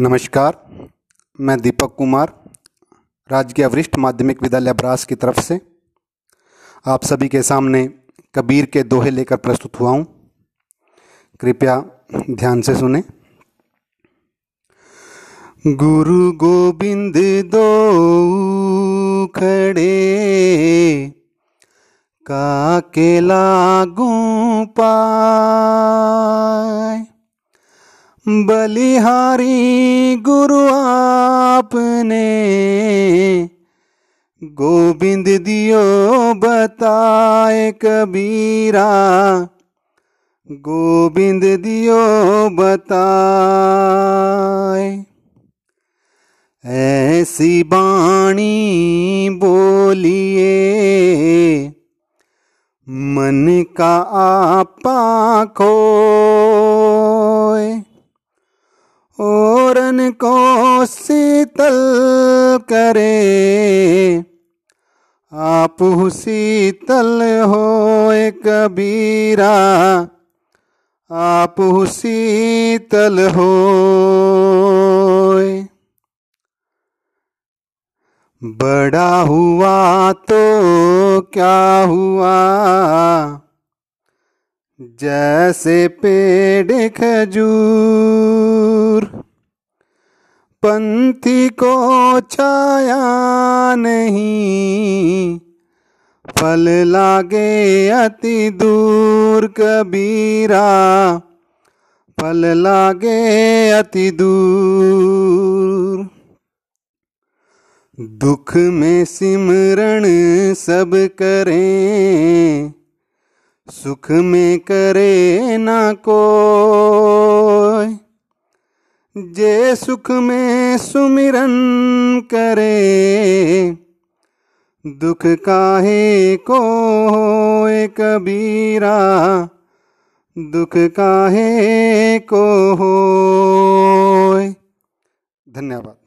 नमस्कार, मैं दीपक कुमार, राजकीय वरिष्ठ माध्यमिक विद्यालय ब्रास की तरफ़ से। आप सभी के सामने कबीर के दोहे लेकर प्रस्तुत हुआ हूँ। कृपया ध्यान से सुने। गुरु गोविंद दो खड़े, का लागू पाए। बलिहारी गुरु आपने गोविंद दियो बताए कबीरा। गोविंद दियो बताए। ऐसी बाणी बोलिए, मन का आपा खो औरन को शीतल करे। आप शीतल हो कबीरा। आप शीतल हो। बड़ा हुआ तो क्या हुआ? जैसे पेड़ खजूर। पंथी को छाया नहीं। फल लागे अति दूर कबीरा। फल लागे अति दूर। दुख में सिमरण सब करें। सुख में करे ना को जे सुख में सुमिरन करे, दुख काहे को होए कबीरा, दुख काहे को होए। धन्यवाद।